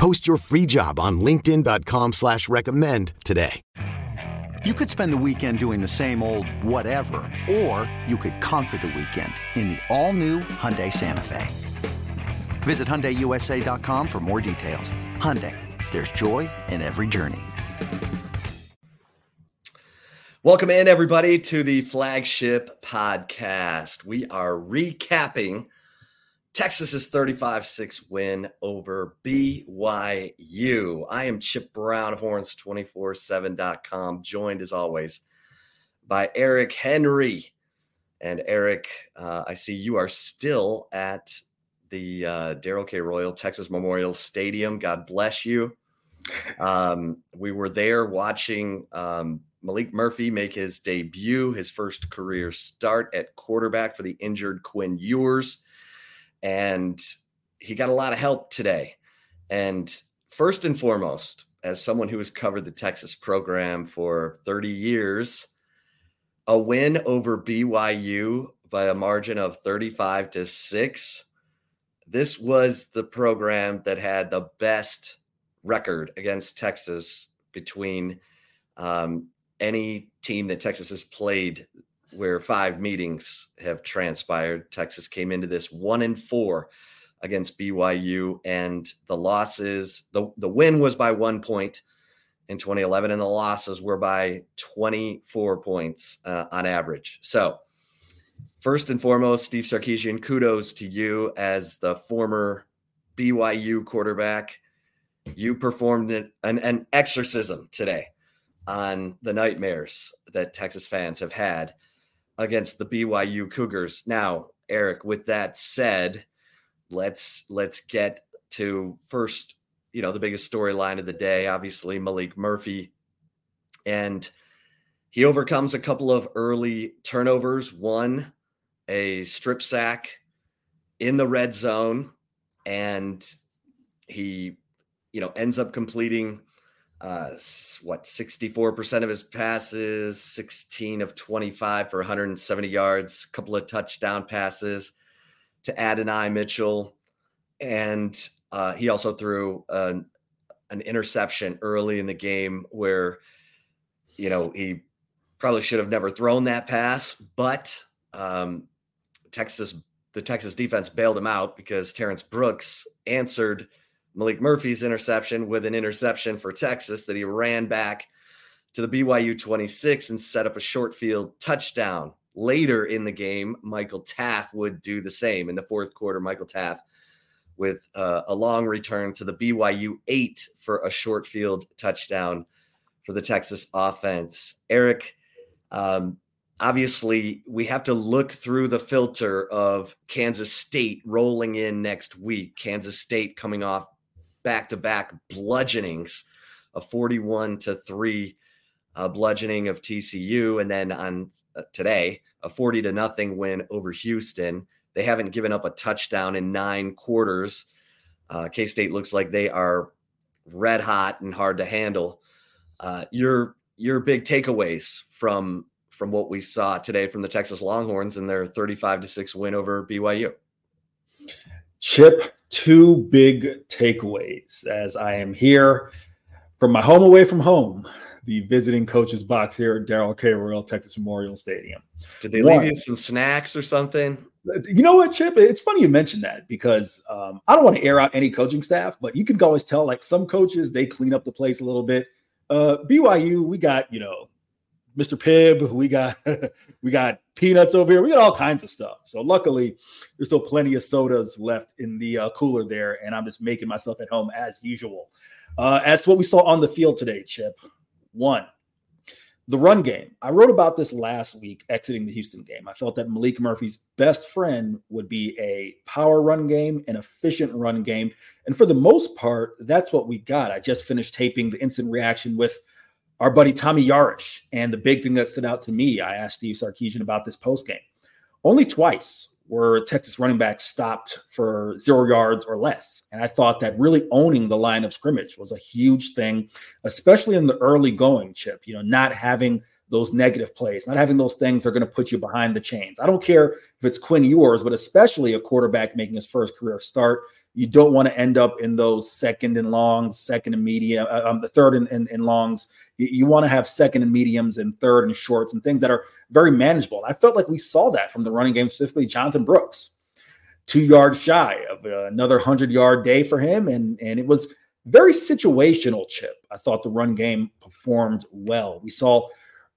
Post your free job on LinkedIn.com slash recommend today. You could spend the weekend doing the same old whatever, or you could conquer the weekend in the all-new Hyundai Santa Fe. Visit HyundaiUSA.com for more details. Hyundai, there's joy in every journey. Welcome in, everybody, to the flagship podcast. We are recapping Texas's 35 6 win over BYU. I am Chip Brown of Horns247.com, joined as always by Eric Henry. And Eric, uh, I see you are still at the uh, Darrell K. Royal Texas Memorial Stadium. God bless you. Um, we were there watching um, Maalik Murphy make his debut, his first career start at quarterback for the injured Quinn Ewers. And he got a lot of help today. And first and foremost, as someone who has covered the Texas program for 30 years, a win over BYU by a margin of 35 to 6. This was the program that had the best record against Texas between um, any team that Texas has played where five meetings have transpired. Texas came into this one and four against BYU, and the losses, the, the win was by one point in 2011, and the losses were by 24 points uh, on average. So, first and foremost, Steve Sarkisian, kudos to you as the former BYU quarterback. You performed an, an exorcism today on the nightmares that Texas fans have had against the BYU Cougars. Now, Eric, with that said, let's let's get to first, you know, the biggest storyline of the day, obviously Maalik Murphy and he overcomes a couple of early turnovers, one a strip sack in the red zone and he you know ends up completing uh, what 64% of his passes, 16 of 25 for 170 yards, a couple of touchdown passes to Adonai Mitchell. And uh, he also threw an, an interception early in the game where, you know, he probably should have never thrown that pass, but um, Texas, the Texas defense bailed him out because Terrence Brooks answered – Maalik Murphy's interception with an interception for Texas that he ran back to the BYU 26 and set up a short field touchdown. Later in the game, Michael Taaffe would do the same in the fourth quarter. Michael Taaffe with uh, a long return to the BYU eight for a short field touchdown for the Texas offense. Eric, um, obviously, we have to look through the filter of Kansas State rolling in next week. Kansas State coming off back to back bludgeonings, a 41 to 3 uh, bludgeoning of TCU. And then on uh, today, a 40 to nothing win over Houston. They haven't given up a touchdown in nine quarters. Uh, K State looks like they are red hot and hard to handle. Uh, your your big takeaways from from what we saw today from the Texas Longhorns and their 35 to 6 win over BYU. Chip, two big takeaways as I am here from my home away from home, the visiting coaches box here at Darrell K. Royal Texas Memorial Stadium. Did they One, leave you some snacks or something? You know what, Chip? It's funny you mentioned that because um, I don't want to air out any coaching staff, but you can always tell like some coaches they clean up the place a little bit. Uh, BYU, we got you know Mr. Pibb. We got we got peanuts over here. We got all kinds of stuff. So luckily, there's still plenty of sodas left in the uh, cooler there, and I'm just making myself at home as usual. Uh, as to what we saw on the field today, Chip, one, the run game. I wrote about this last week exiting the Houston game. I felt that Maalik Murphy's best friend would be a power run game, an efficient run game, and for the most part, that's what we got. I just finished taping the instant reaction with our buddy Tommy Yarish. And the big thing that stood out to me, I asked Steve Sarkisian about this post game. Only twice were Texas running backs stopped for zero yards or less. And I thought that really owning the line of scrimmage was a huge thing, especially in the early going, Chip, you know, not having those negative plays, not having those things are going to put you behind the chains. I don't care if it's Quinn Ewers, but especially a quarterback making his first career start. You don't want to end up in those second and longs, second and medium, uh, um, the third and, and, and longs. You, you want to have second and mediums and third and shorts and things that are very manageable. And I felt like we saw that from the running game, specifically Jonathan Brooks, two yards shy of uh, another hundred yard day for him, and and it was very situational. Chip, I thought the run game performed well. We saw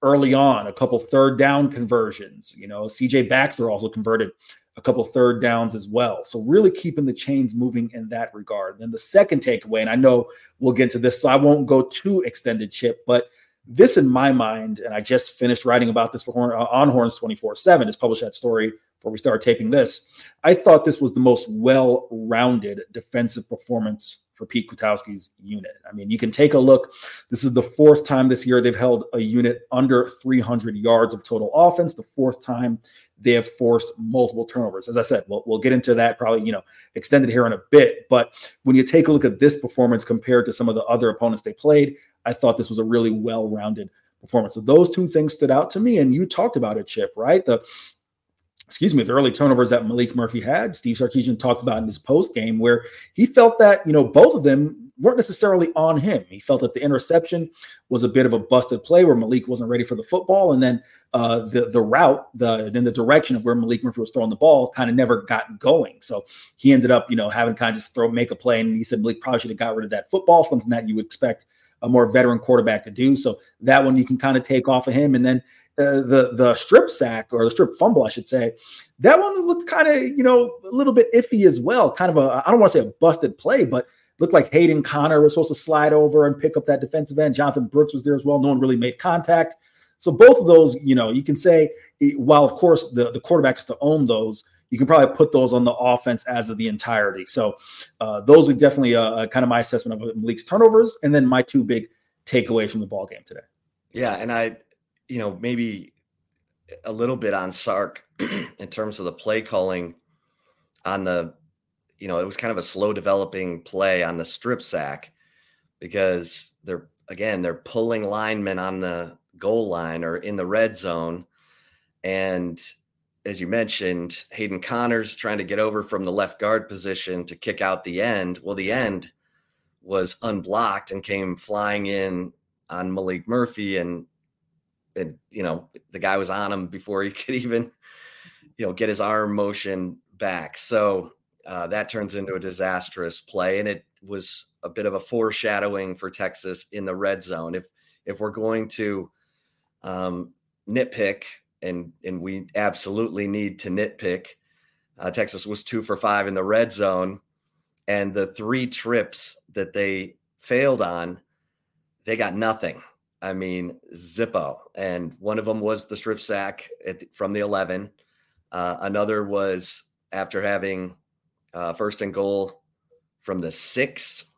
early on a couple third down conversions. You know, CJ Baxter also converted a couple third downs as well. So really keeping the chains moving in that regard. Then the second takeaway, and I know we'll get to this, so I won't go too extended, Chip, but this in my mind, and I just finished writing about this for Horn, uh, on Horns 24 7, is published that story before we started taping this. I thought this was the most well rounded defensive performance for Pete Kwiatkowski's unit. I mean, you can take a look. This is the fourth time this year they've held a unit under 300 yards of total offense, the fourth time they have forced multiple turnovers. As I said, we'll, we'll get into that probably, you know, extended here in a bit. But when you take a look at this performance compared to some of the other opponents they played, I thought this was a really well-rounded performance. So those two things stood out to me. And you talked about it, Chip, right? The excuse me, the early turnovers that Maalik Murphy had, Steve Sarkisian talked about in his post game, where he felt that, you know, both of them weren't necessarily on him. He felt that the interception was a bit of a busted play where Maalik wasn't ready for the football. And then uh, the the route, the then the direction of where Maalik Murphy was throwing the ball kind of never got going. So he ended up, you know, having kind of just throw make a play. And he said Maalik probably should have got rid of that football, something that you would expect a more veteran quarterback to do. So that one you can kind of take off of him. And then uh, the the strip sack or the strip fumble, I should say, that one looked kind of you know a little bit iffy as well. Kind of a I don't want to say a busted play, but looked like Hayden Conner was supposed to slide over and pick up that defensive end. Jonathan Brooks was there as well. No one really made contact. So both of those, you know, you can say while of course the the quarterback is to own those, you can probably put those on the offense as of the entirety. So uh, those are definitely uh, kind of my assessment of Maalik's turnovers, and then my two big takeaways from the ball game today. Yeah, and I, you know, maybe a little bit on Sark in terms of the play calling on the, you know, it was kind of a slow developing play on the strip sack because they're again they're pulling linemen on the goal line or in the red zone. And as you mentioned, Hayden Conner's trying to get over from the left guard position to kick out the end. Well, the end was unblocked and came flying in on Maalik Murphy and and you know the guy was on him before he could even you know get his arm motion back. So uh, that turns into a disastrous play, and it was a bit of a foreshadowing for Texas in the red zone. If if we're going to um, nitpick, and and we absolutely need to nitpick. Uh, Texas was two for five in the red zone, and the three trips that they failed on, they got nothing. I mean, Zippo, and one of them was the strip sack the, from the eleven. Uh, another was after having uh, first and goal from the six,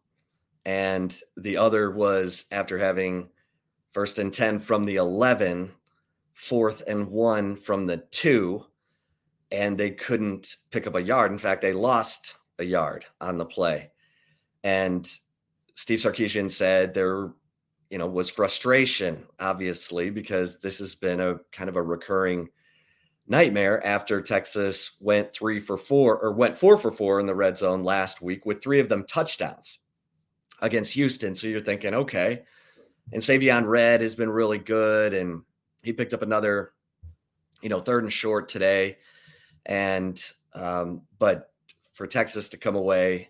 and the other was after having first and 10 from the 11, fourth and one from the two, and they couldn't pick up a yard. In fact, they lost a yard on the play. And Steve Sarkisian said there, you know, was frustration, obviously, because this has been a kind of a recurring nightmare after Texas went three for four or went four for four in the red zone last week with three of them touchdowns against Houston. So you're thinking, okay, and Savion Red has been really good, and he picked up another, you know, third and short today. And um, but for Texas to come away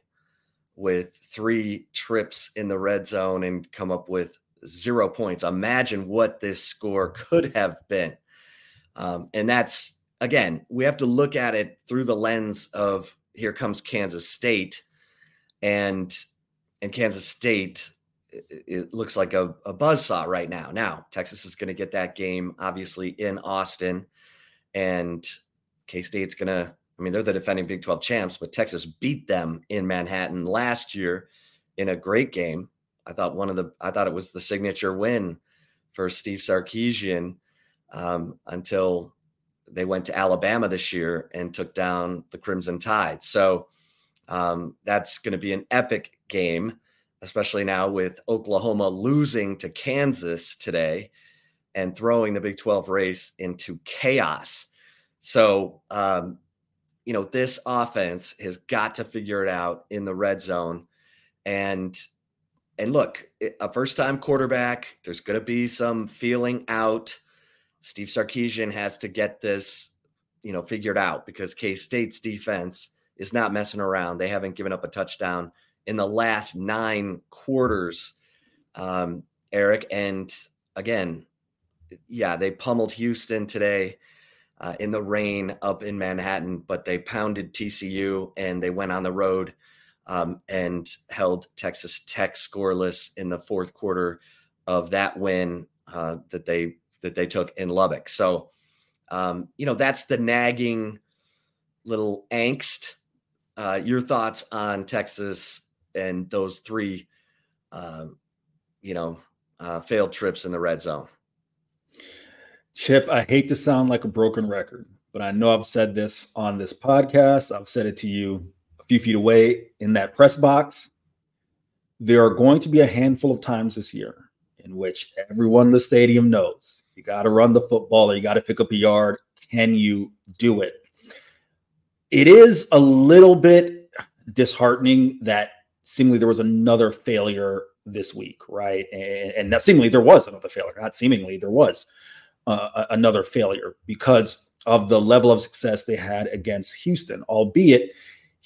with three trips in the red zone and come up with zero points, imagine what this score could have been. Um, and that's again, we have to look at it through the lens of here comes Kansas State, and and Kansas State it looks like a, a buzz saw right now. Now, Texas is going to get that game obviously in Austin, and K State's going to, I mean, they're the defending Big 12 champs, but Texas beat them in Manhattan last year in a great game. I thought one of the, I thought it was the signature win for Steve Sarkisian um, until they went to Alabama this year and took down the Crimson Tide. So um, that's going to be an epic game, especially now with Oklahoma losing to Kansas today and throwing the Big 12 race into chaos. So, um, you know, this offense has got to figure it out in the red zone. And and look, a first time quarterback, there's going to be some feeling out. Steve Sarkisian has to get this, you know, figured out because K State's defense is not messing around. They haven't given up a touchdown in the last nine quarters, um, Eric. And again, yeah, they pummeled Houston today uh, in the rain up in Manhattan, but they pounded TCU and they went on the road um, and held Texas Tech scoreless in the fourth quarter of that win uh, that they that they took in Lubbock. So, um, you know, that's the nagging little angst. Uh, your thoughts on Texas and those three, um, you know, uh, failed trips in the red zone? Chip, I hate to sound like a broken record, but I know I've said this on this podcast. I've said it to you few feet away in that press box. There are going to be a handful of times this year in which everyone in the stadium knows you got to run the football or you got to pick up a yard. Can you do it? It is a little bit disheartening that seemingly there was another failure this week, right? And, and now seemingly there was another failure, not seemingly there was uh, another failure because of the level of success they had against Houston, albeit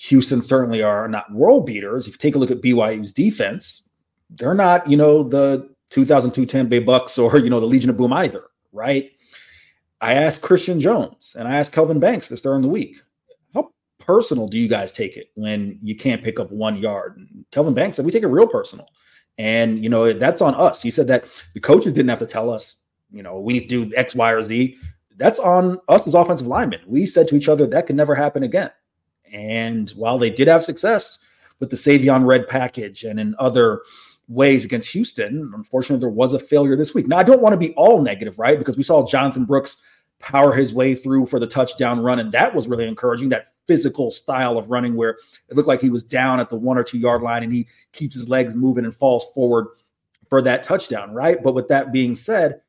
Houston certainly are not world beaters. If you take a look at BYU's defense, they're not, you know, the 2002 Tampa Bay Bucks or, you know, the Legion of Boom either, right? I asked Christian Jones and I asked Kelvin Banks this during the week. How personal do you guys take it when you can't pick up one yard? And Kelvin Banks said, we take it real personal. And, you know, that's on us. He said that the coaches didn't have to tell us you know, we need to do X, Y, or Z. That's on us as offensive linemen. We said to each other that could never happen again. And while they did have success with the Savion Red package and in other ways against Houston, unfortunately, there was a failure this week. Now, I don't want to be all negative, right? Because we saw Jonathan Brooks power his way through for the touchdown run, and that was really encouraging. That physical style of running where it looked like he was down at the one or two yard line and he keeps his legs moving and falls forward for that touchdown, right? But with that being said,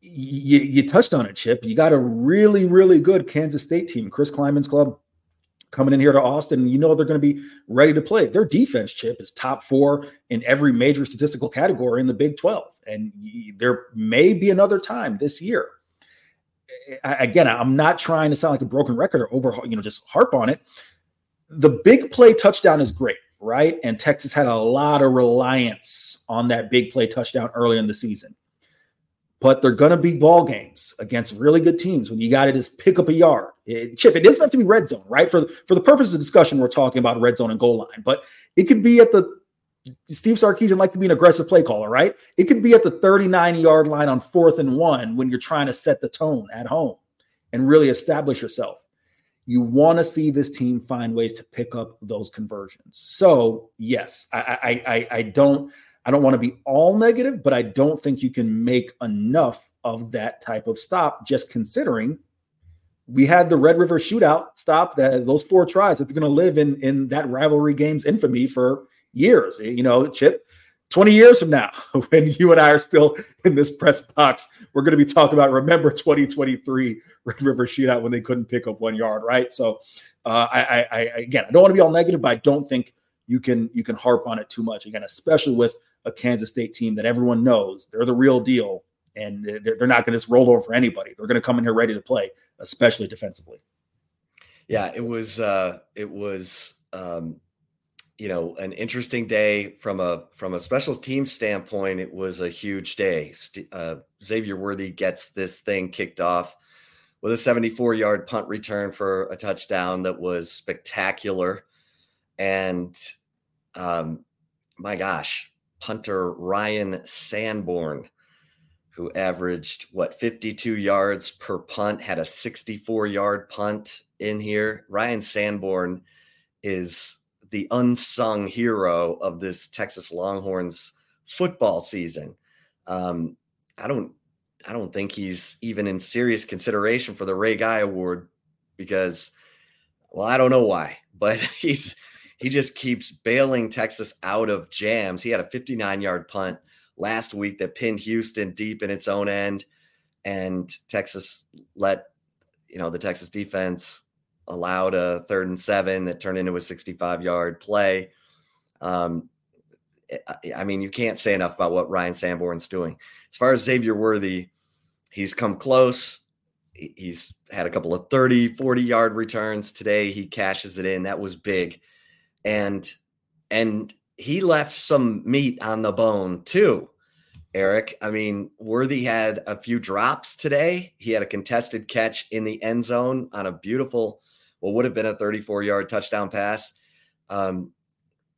you, you touched on it, Chip. You got a really, really good Kansas State team. Chris Klieman's club coming in here to Austin. You know they're going to be ready to play. Their defense, Chip, is top four in every major statistical category in the Big 12. And there may be another time this year. Again, I'm not trying to sound like a broken record or over, you know, just harp on it. The big play touchdown is great, right? And Texas had a lot of reliance on that big play touchdown early in the season but they're going to be ball games against really good teams when you got to just pick up a yard. It, Chip, it doesn't have to be red zone, right? For for the purpose of discussion, we're talking about red zone and goal line, but it could be at the Steve Sarkisian like to be an aggressive play caller, right? It could be at the 39 yard line on fourth and one when you're trying to set the tone at home and really establish yourself. You want to see this team find ways to pick up those conversions. So yes, I I I, I don't I don't want to be all negative, but I don't think you can make enough of that type of stop just considering we had the Red River shootout stop that those four tries that they're going to live in in that rivalry game's infamy for years. You know, Chip, 20 years from now, when you and I are still in this press box, we're going to be talking about remember 2023 Red River shootout when they couldn't pick up one yard, right? So, uh, I, I, I again, I don't want to be all negative, but I don't think you can you can harp on it too much again, especially with a Kansas State team that everyone knows they're the real deal and they're, not going to just roll over for anybody. They're going to come in here ready to play, especially defensively. Yeah, it was uh it was um you know an interesting day from a from a special team standpoint it was a huge day uh, xavier worthy gets this thing kicked off with a 74 yard punt return for a touchdown that was spectacular and um my gosh punter Ryan Sanborn, who averaged what 52 yards per punt, had a 64 yard punt in here. Ryan Sanborn is the unsung hero of this Texas Longhorns football season. Um, I don't I don't think he's even in serious consideration for the Ray Guy Award because, well, I don't know why, but he's he just keeps bailing Texas out of jams. He had a 59 yard punt last week that pinned Houston deep in its own end, and Texas let you know the Texas defense allowed a third and seven that turned into a 65 yard play. Um, I mean, you can't say enough about what Ryan Sanborn's doing. As far as Xavier Worthy, he's come close. He's had a couple of 30, 40 yard returns today. He cashes it in. That was big. And and he left some meat on the bone too. Eric, I mean, Worthy had a few drops today. He had a contested catch in the end zone on a beautiful, what would have been a 34 yard touchdown pass. Um,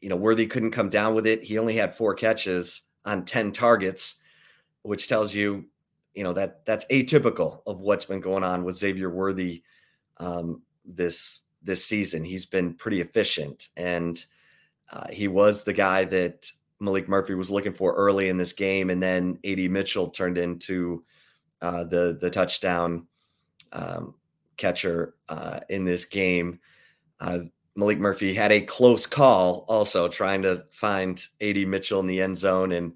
you know, Worthy couldn't come down with it. He only had four catches on 10 targets, which tells you you know that that's atypical of what's been going on with Xavier Worthy um, this this season. He's been pretty efficient, and uh, he was the guy that Maalik Murphy was looking for early in this game, and then Ad Mitchell turned into uh, the the touchdown um, catcher uh, in this game. Uh, Maalik Murphy had a close call, also trying to find Ad Mitchell in the end zone, and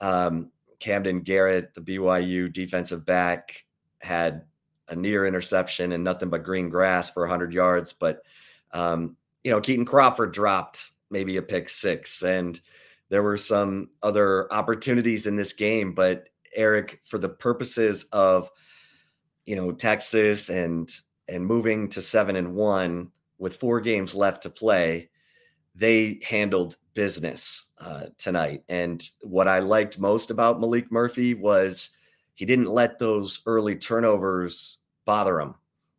um, Camden Garrett, the BYU defensive back, had a near interception and nothing but green grass for 100 yards. But, um, you know, Keaton Crawford dropped maybe a pick six, and there were some other opportunities in this game. But, Eric, for the purposes of, you know, Texas and and moving to seven and one with four games left to play, they handled business uh, tonight. And what I liked most about Maalik Murphy was he didn't let those early turnovers bother him.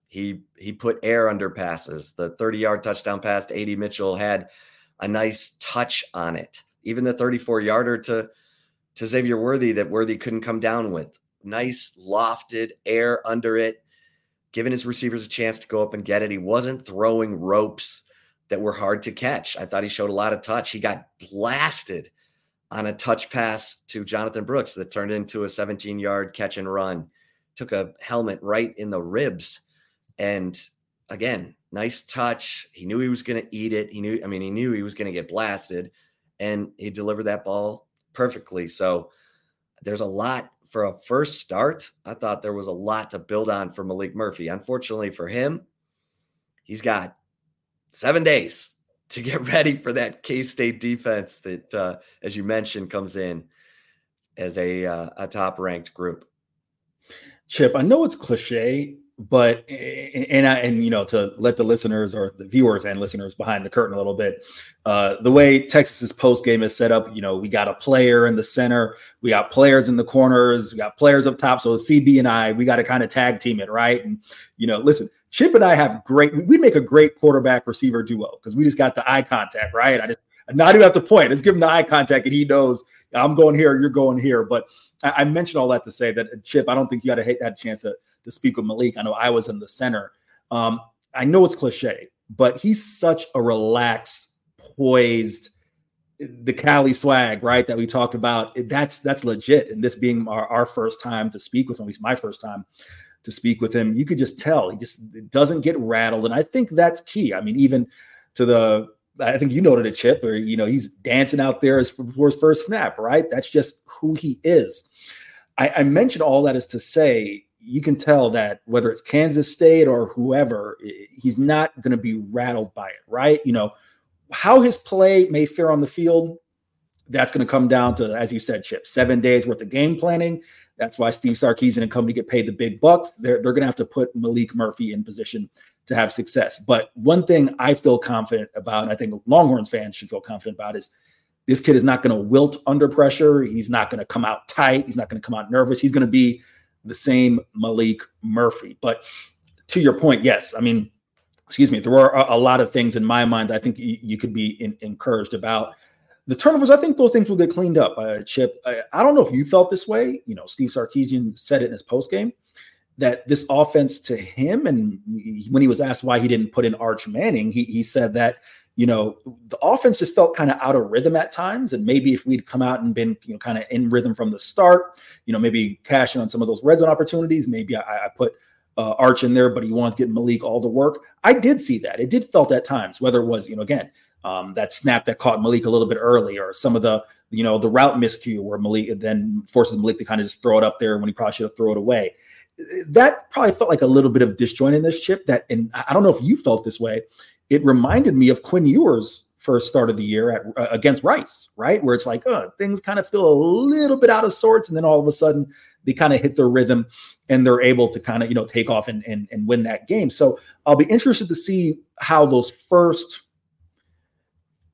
He he put air under passes. The 30-yard touchdown pass to Ad Mitchell had a nice touch on it. Even the 34-yarder to to Xavier Worthy that Worthy couldn't come down with. Nice lofted air under it, giving his receivers a chance to go up and get it. He wasn't throwing ropes that were hard to catch. I thought he showed a lot of touch. He got blasted on a touch pass to Jonathan Brooks that turned into a 17 yard catch and run. Took a helmet right in the ribs. And again, nice touch. He knew he was going to eat it. He knew, I mean, he knew he was going to get blasted and he delivered that ball perfectly. So there's a lot for a first start. I thought there was a lot to build on for Maalik Murphy. Unfortunately for him, he's got seven days to get ready for that K State defense that, uh, as you mentioned, comes in as a uh, a top ranked group. Chip, I know it's cliche, but and I and you know to let the listeners or the viewers and listeners behind the curtain a little bit, uh, the way Texas's post game is set up, you know, we got a player in the center, we got players in the corners, we got players up top. So CB and I, we got to kind of tag team it, right? And you know, listen, Chip and I have great, we make a great quarterback receiver duo because we just got the eye contact, right? I just not even have to point. Let's give him the eye contact and he knows I'm going here, you're going here. But I, I mentioned all that to say that uh, Chip, I don't think you got to hate that chance to, to speak with Maalik. I know I was in the center. Um, I know it's cliche, but he's such a relaxed, poised, the Cali swag, right? That we talked about. That's that's legit. And this being our, our first time to speak with him, at least my first time to speak with him, you could just tell he just doesn't get rattled. And I think that's key. I mean, even to the, I think you noted a chip or, you know, he's dancing out there as for his first snap, right? That's just who he is. I, I mentioned all that is to say, you can tell that whether it's Kansas State or whoever, he's not going to be rattled by it, right? You know, how his play may fare on the field, that's going to come down to, as you said, Chip, seven days worth of game planning. That's why Steve Sarkisian and company get paid the big bucks. They're, they're going to have to put Maalik Murphy in position to have success. But one thing I feel confident about, and I think Longhorns fans should feel confident about, is this kid is not going to wilt under pressure. He's not going to come out tight. He's not going to come out nervous. He's going to be the same Maalik Murphy. But to your point, yes, I mean, excuse me, there were a, a lot of things in my mind I think you, you could be in, encouraged about the turnovers, I think those things will get cleaned up. Uh, Chip, I, I, don't know if you felt this way. You know, Steve Sarkisian said it in his post game that this offense to him, and when he was asked why he didn't put in Arch Manning, he, he said that you know, the offense just felt kind of out of rhythm at times. And maybe if we'd come out and been, you know, kind of in rhythm from the start, you know, maybe cashing on some of those red zone opportunities, maybe I, I put uh, Arch in there, but he wanted to get Maalik all the work. I did see that. It did felt at times, whether it was, you know, again, um, that snap that caught Maalik a little bit early, or some of the, you know, the route miscue where Maalik then forces Maalik to kind of just throw it up there when he probably should have thrown it away. That probably felt like a little bit of disjoint in this chip. That, and I don't know if you felt this way it reminded me of Quinn Ewers' first start of the year at, uh, against Rice, right? Where it's like, oh, things kind of feel a little bit out of sorts, and then all of a sudden they kind of hit their rhythm and they're able to kind of you know take off and, and and win that game. So I'll be interested to see how those first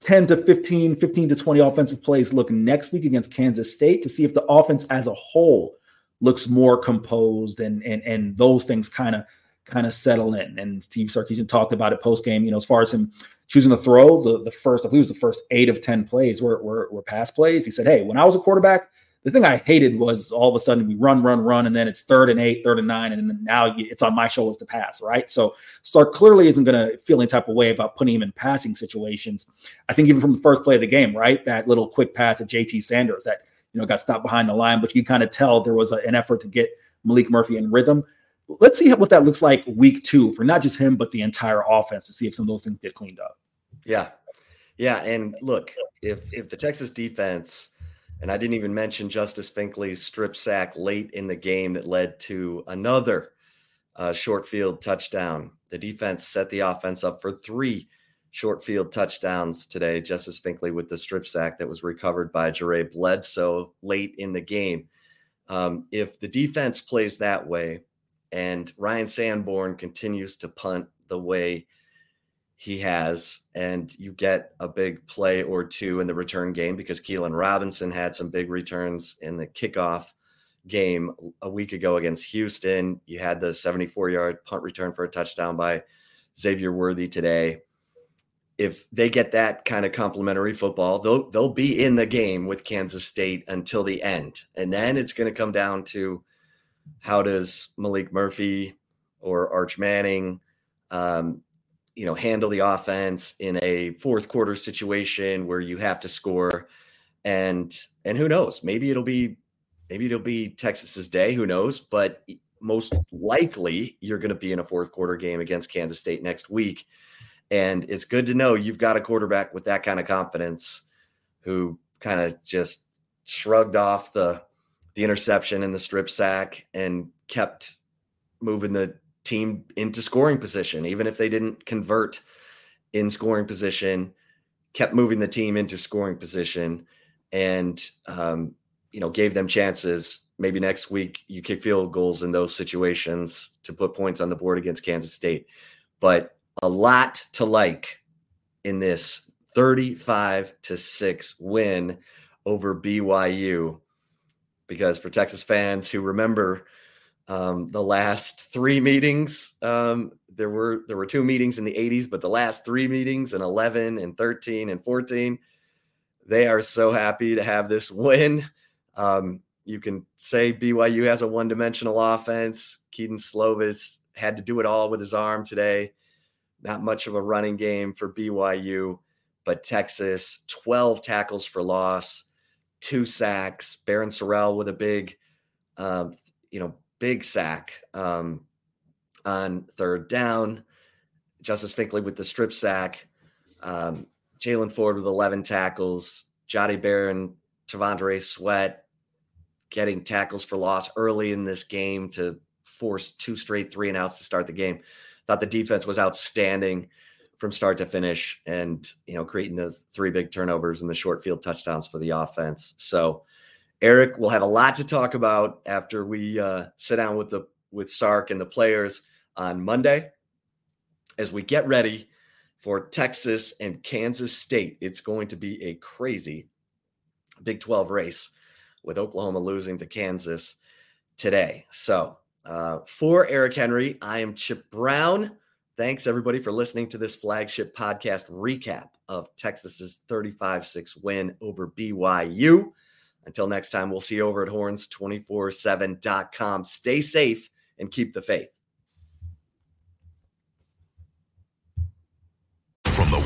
10 to 15, 15 to 20 offensive plays look next week against Kansas State to see if the offense as a whole looks more composed and and and those things kind of kind of settle in. And Steve Sarkisian talked about it post game, you know, as far as him choosing to throw the, the first, I believe it was the first eight of 10 plays were, were, were pass plays. He said, Hey, when I was a quarterback, the thing I hated was all of a sudden we run, run, run, and then it's third and eight, third and nine, and then now it's on my shoulders to pass, right? So Sark clearly isn't going to feel any type of way about putting him in passing situations. I think even from the first play of the game, right, that little quick pass of JT Sanders that you know got stopped behind the line, but you kind of tell there was a, an effort to get Maalik Murphy in rhythm let's see what that looks like week two for not just him, but the entire offense to see if some of those things get cleaned up. Yeah. Yeah. And look, if if the Texas defense, and I didn't even mention Justice Finkley's strip sack late in the game that led to another uh, short field touchdown. The defense set the offense up for three short field touchdowns today. Justice Finkley with the strip sack that was recovered by Jare Bledsoe late in the game. Um, if the defense plays that way, and Ryan Sanborn continues to punt the way he has, and you get a big play or two in the return game because Keelan Robinson had some big returns in the kickoff game a week ago against Houston. You had the 74 yard punt return for a touchdown by Xavier Worthy today. If they get that kind of complimentary football, they'll they'll be in the game with Kansas State until the end. And then it's going to come down to how does Maalik Murphy or Arch Manning, um, you know, handle the offense in a fourth quarter situation where you have to score, and and who knows, maybe it'll be maybe it'll be Texas's day, who knows, but most likely you're going to be in a fourth quarter game against Kansas State next week. And it's good to know you've got a quarterback with that kind of confidence who kind of just shrugged off the the interception and the strip sack and kept moving the team into scoring position, even if they didn't convert in scoring position, kept moving the team into scoring position and, um, you know, gave them chances. Maybe next week you kick field goals in those situations to put points on the board against Kansas State. But a lot to like in this 35 to 6 win over BYU because for Texas fans who remember um, the last three meetings, um, there were there were two meetings in the 80s, but the last three meetings in 11 and 13 and 14, they are so happy to have this win. Um, you can say BYU has a one-dimensional offense. Kedon Slovis had to do it all with his arm today. Not much of a running game for BYU, but Texas 12 tackles for loss two sacks. Barryn Sorrell with a big, um, you know, big sack um, on third down. Justice Finkley with the strip sack. Um, Jaylan Ford with 11 tackles. Jahdae Barron, T'Vondre Sweat getting tackles for loss early in this game to force two straight three and outs to start the game. Thought the defense was outstanding from start to finish and you know creating the three big turnovers and the short field touchdowns for the offense. So eric will have a lot to talk about after we uh, sit down with the with sark and the players on monday as we get ready for texas and kansas state. It's going to be a crazy big 12 race with oklahoma losing to kansas today. So uh, for eric henry i am chip brown Thanks everybody for listening to this flagship podcast recap of Texas's 35-6 win over BYU. Until next time, we'll see you over at horns247.com. Stay safe and keep the faith.